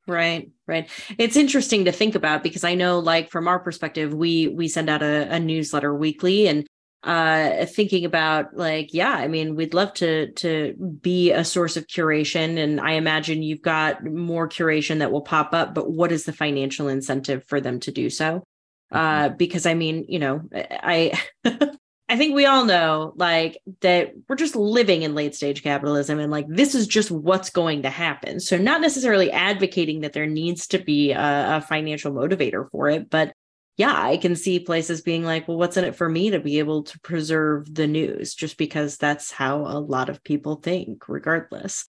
Right right. It's interesting to think about because i know like from our perspective we we send out a, a newsletter weekly and uh thinking about like yeah i mean we'd love to to be a source of curation and i imagine you've got more curation that will pop up but what is the financial incentive for them to do so uh mm-hmm. because i mean you know i i think we all know like that we're just living in late stage capitalism and like this is just what's going to happen so not necessarily advocating that there needs to be a, a financial motivator for it but yeah, I can see places being like, well, what's in it for me to be able to preserve the news just because that's how a lot of people think, regardless.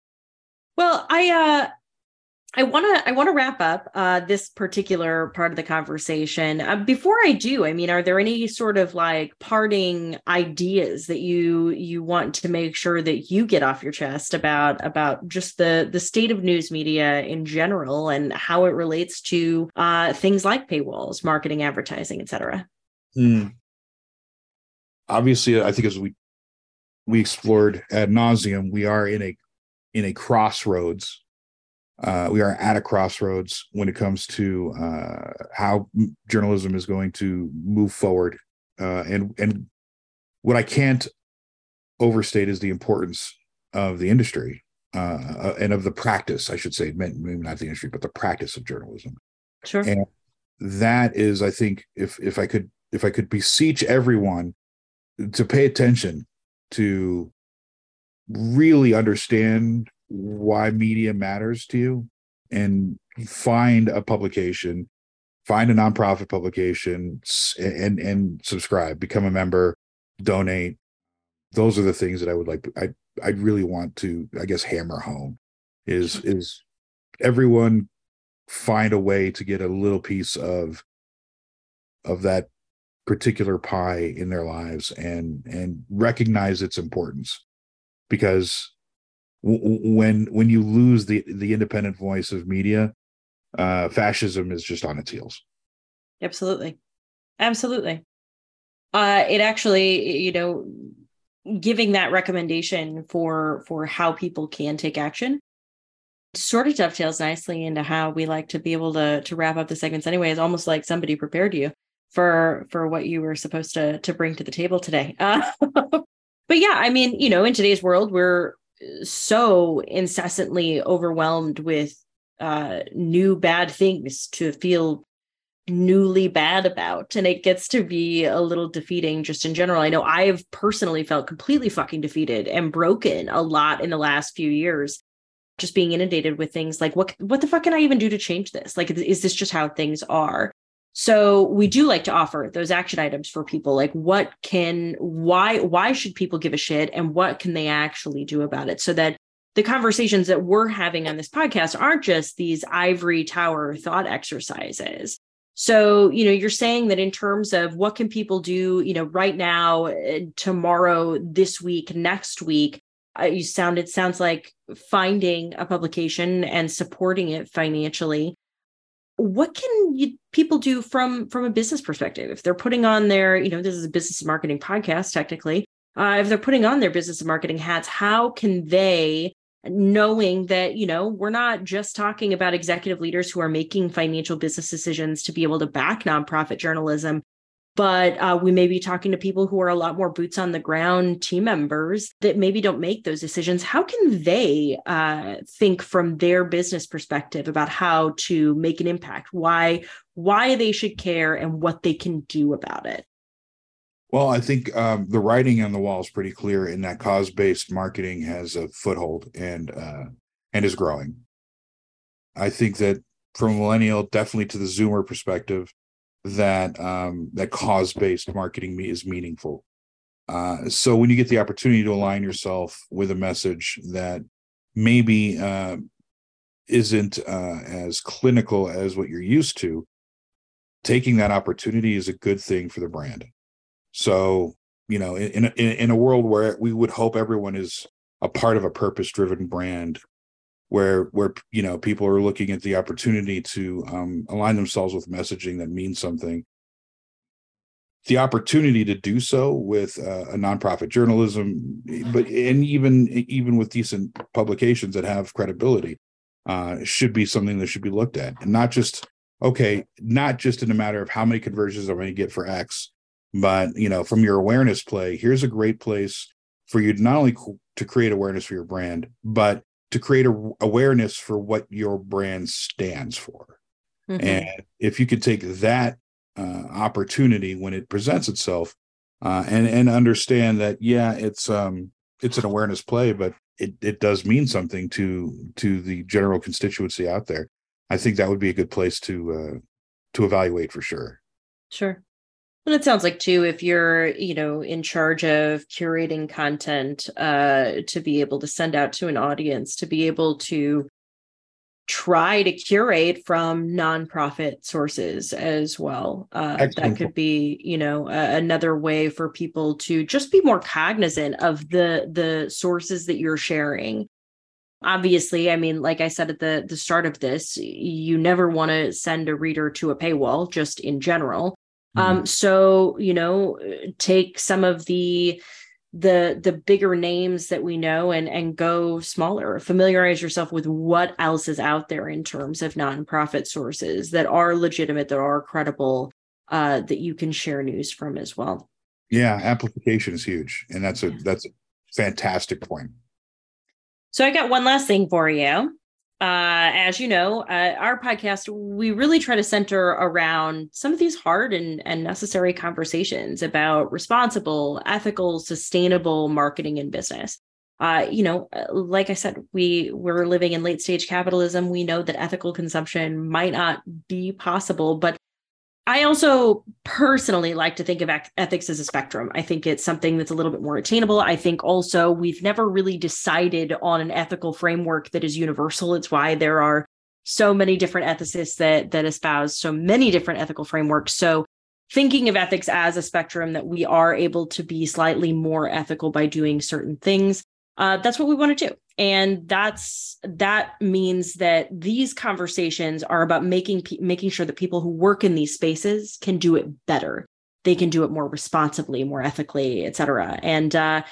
Well, I uh I want to I want to wrap up uh, this particular part of the conversation. Uh, before I do, I mean, are there any sort of like parting ideas that you you want to make sure that you get off your chest about about just the the state of news media in general and how it relates to uh, things like paywalls, marketing, advertising, etc. Mm. Obviously, I think as we we explored ad nauseum, we are in a in a crossroads uh, we are at a crossroads when it comes to uh, how journalism is going to move forward, uh, and and what I can't overstate is the importance of the industry uh, and of the practice, I should say, maybe not the industry, but the practice of journalism. Sure. And that is, I think, if if I could if I could beseech everyone to pay attention to really understand why media matters to you and find a publication find a nonprofit publication and and subscribe become a member donate. Those are the things that i would like i i really want to i guess hammer home is is everyone find a way to get a little piece of of that particular pie in their lives and and recognize its importance. Because when when you lose the the independent voice of media uh fascism is just on its heels. Absolutely. Absolutely. Uh it actually you know giving that recommendation for for how people can take action sort of dovetails nicely into how we like to be able to to wrap up the segments anyway. It's almost like somebody prepared you for for what you were supposed to to bring to the table today. Uh, but yeah i mean you know in today's world we're so incessantly overwhelmed with uh, new bad things to feel newly bad about. And it gets to be a little defeating just in general. I know i've personally felt completely fucking defeated and broken a lot in the last few years just being inundated with things like what what the fuck can i even do to change this? Like is this just how things are so we do like to offer those action items for people like what can why why should people give a shit and what can they actually do about it so that the conversations that we're having on this podcast aren't just these ivory tower thought exercises. So, you know, you're saying that in terms of what can people do, you know, right now, uh, tomorrow, this week, next week, uh, you sound it sounds like finding a publication and supporting it financially what can you, people do from from a business perspective? If they're putting on their you know this is a business marketing podcast technically uh, if they're putting on their business marketing hats how can they knowing that you know we're not just talking about executive leaders who are making financial business decisions to be able to back nonprofit journalism but uh, we may be talking to people who are a lot more boots on the ground team members that maybe don't make those decisions. How can they uh, think from their business perspective about how to make an impact? Why why they should care and what they can do about it? Well, I think um, the writing on the wall is pretty clear in that cause-based marketing has a foothold and uh, and is growing. I think that from a millennial, definitely to the Zoomer perspective, that um, that cause based marketing is meaningful. Uh, so when you get the opportunity to align yourself with a message that maybe uh, isn't uh, as clinical as what you're used to, taking that opportunity is a good thing for the brand. So you know, in in, in a world where we would hope everyone is a part of a purpose driven brand where where you know people are looking at the opportunity to um, align themselves with messaging that means something. The opportunity to do so with uh, a nonprofit journalism but and even even with decent publications that have credibility uh, should be something that should be looked at. And not just okay not just in a matter of how many conversions i'm going to get for x but you know from your awareness play here's a great place for you not only to create awareness for your brand but to create a, awareness for what your brand stands for. Mm-hmm. And if you could take that uh, opportunity when it presents itself uh, and and understand that yeah it's um it's an awareness play but it, it does mean something to to the general constituency out there i think that would be a good place to uh to evaluate for sure sure and it sounds like too, if you're, you know, in charge of curating content, uh, to be able to send out to an audience, to be able to try to curate from nonprofit sources as well. Uh, that could be, you know, uh, another way for people to just be more cognizant of the the sources that you're sharing. Obviously, I mean, like I said at the the start of this, you never want to send a reader to a paywall, just in general. Um, mm-hmm. so, you know, take some of the the the bigger names that we know and and go smaller. Familiarize yourself with what else is out there in terms of nonprofit sources that are legitimate that are credible uh, that you can share news from as well. Yeah amplification is huge and that's a that's a fantastic point. So i got one last thing for you uh, as you know, uh, our podcast, we really try to center around some of these hard and, and necessary conversations about responsible, ethical, sustainable marketing and business. Uh, you know, uh, like I said, we we're living in late stage capitalism. We know that ethical consumption might not be possible, but I also personally like to think of ethics as a spectrum. I think it's something that's a little bit more attainable. I think also we've never really decided on an ethical framework that is universal. It's why there are so many different ethicists that that espouse so many different ethical frameworks. So thinking of ethics as a spectrum that we are able to be slightly more ethical by doing certain things uh, that's what we want to do and that's that means that these conversations are about making making sure that people who work in these spaces can do it better. They can do it more responsibly more ethically et cetera. And uh,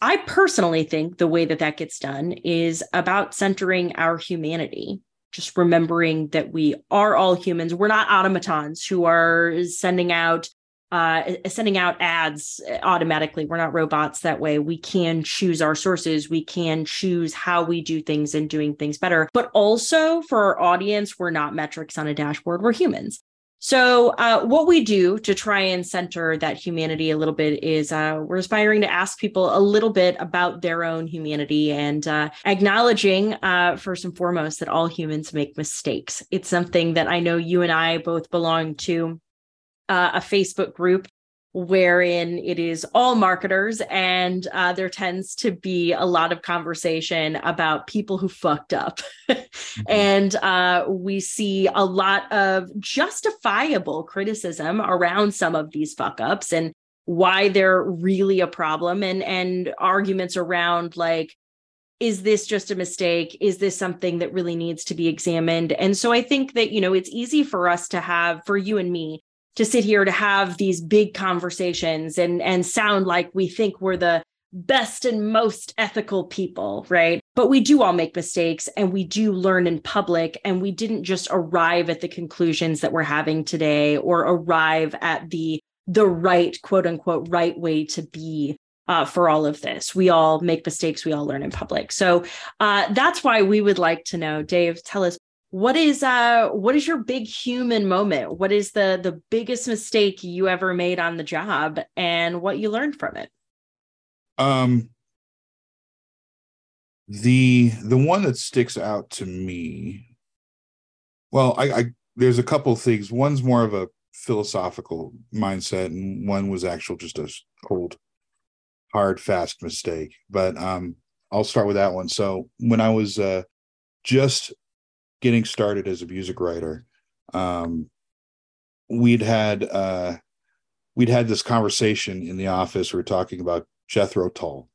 i personally think the way that that gets done is about centering our humanity just remembering that we are all humans. We're not automatons who are sending out uh, sending out ads automatically. We're not robots that way. We can choose our sources. We can choose how we do things and doing things better. But also for our audience, we're not metrics on a dashboard. We're humans. So, uh, what we do to try and center that humanity a little bit is uh, we're aspiring to ask people a little bit about their own humanity and uh, acknowledging, uh, first and foremost, that all humans make mistakes. It's something that I know you and I both belong to uh, a Facebook group wherein it is all marketers and uh, there tends to be a lot of conversation about people who fucked up. Mm-hmm. and uh, we see a lot of justifiable criticism around some of these fuck ups and why they're really a problem and and arguments around like is this just a mistake? Is this something that really needs to be examined? And so i think that you know it's easy for us to have for you and me to sit here to have these big conversations and and sound like we think we're the best and most ethical people, right? But we do all make mistakes and we do learn in public and we didn't just arrive at the conclusions that we're having today or arrive at the the right quote unquote right way to be uh, for all of this. We all make mistakes. We all learn in public. So uh, that's why we would like to know, Dave, tell us what is uh what is your big human moment? What is the the biggest mistake you ever made on the job and what you learned from it? Um the the one that sticks out to me well i i there's a couple things. One's more of a philosophical mindset and one was actual just a cold hard fast mistake but um i'll start with that one. So when i was uh just getting started as a music writer, um, we'd had uh, we'd had this conversation in the office. We were talking about Jethro Tull,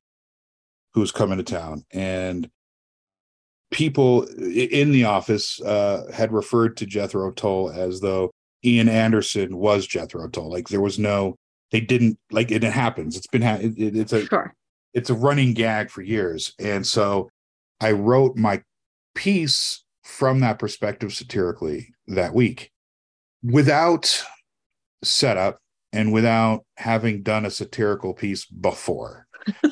who was coming to town, and people in the office uh, had referred to Jethro Tull as though Ian Anderson was Jethro Tull. Like there was no, they didn't like it. It happens. It's been ha- it, it's a sure. it's a running gag for years, and so I wrote my piece from that perspective satirically that week without setup and without having done a satirical piece before.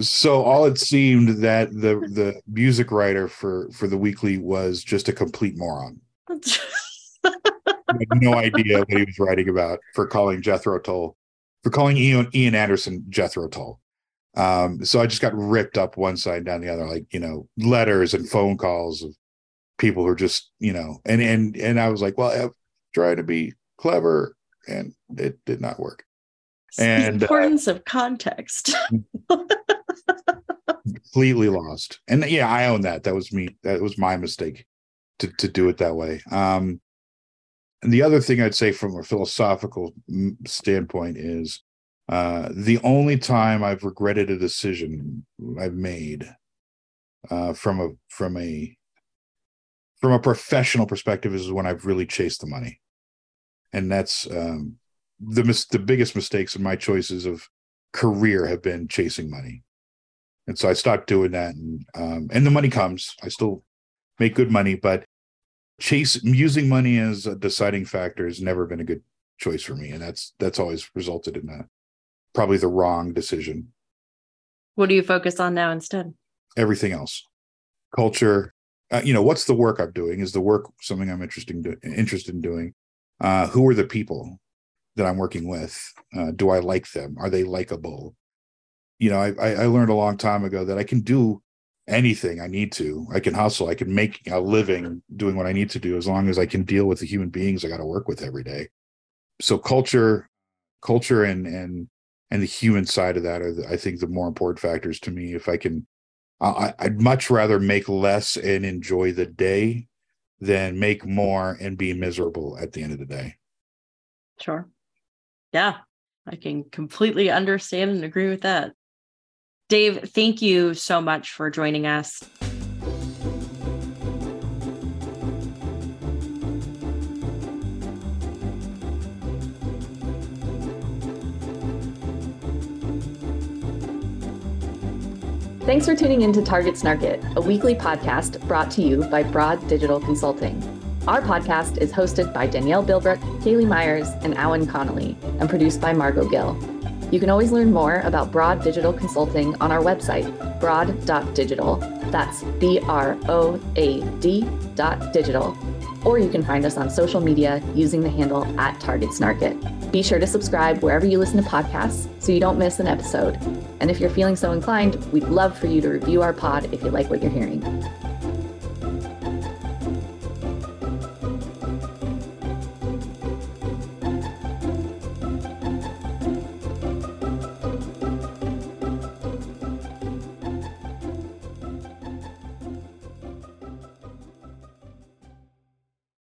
so all it seemed that the the music writer for for the weekly was just a complete moron. had no idea what he was writing about for calling Jethro Tull, for calling Ian, Ian Anderson Jethro Tull. Um, so I just got ripped up one side and down the other, like you know, letters and phone calls of people who are just you know, and and and I was like, well, I'm trying to be clever, and it did not work. It's and the uh, importance uh, of context. completely lost, and yeah, I own that. That was me. That was my mistake to to do it that way. Um, and the other thing I'd say from a philosophical standpoint is uh, the only time I've regretted a decision I've made uh, from a from a from a professional perspective is when I've really chased the money, and that's um, the mis- the biggest mistakes in my choices of career have been chasing money, and so I stopped doing that. And um, and the money comes. I still make good money, but chase using money as a deciding factor has never been a good choice for me, and that's that's always resulted in a probably the wrong decision. What do you focus on now instead? Everything else, culture. Uh, you know, what's the work I'm doing? Is the work something I'm interested in, interested in doing? Uh, who are the people that I'm working with? Uh, do I like them? Are they likable? You know, I, I learned a long time ago that I can do anything I need to. I can hustle. I can make a living doing what I need to do as long as I can deal with the human beings I got to work with every day. So culture, culture, and and and the human side of that are, I think, the more important factors to me. If I can, I, I'd much rather make less and enjoy the day than make more and be miserable at the end of the day. Sure. Yeah, I can completely understand and agree with that. Dave, thank you so much for joining us. Thanks for tuning in to Target Snark It, a weekly podcast brought to you by Broad Digital Consulting. Our podcast is hosted by Danielle Bilbruck, Kaylee Myers, and Alan Connolly, and produced by Margot Gill. You can always learn more about Broad Digital Consulting on our website, broad.digital. That's B R O A D dot digital. Or you can find us on social media using the handle at Target Snark It. Be sure to subscribe wherever you listen to podcasts so you don't miss an episode. And if you're feeling so inclined, we'd love for you to review our pod if you like what you're hearing.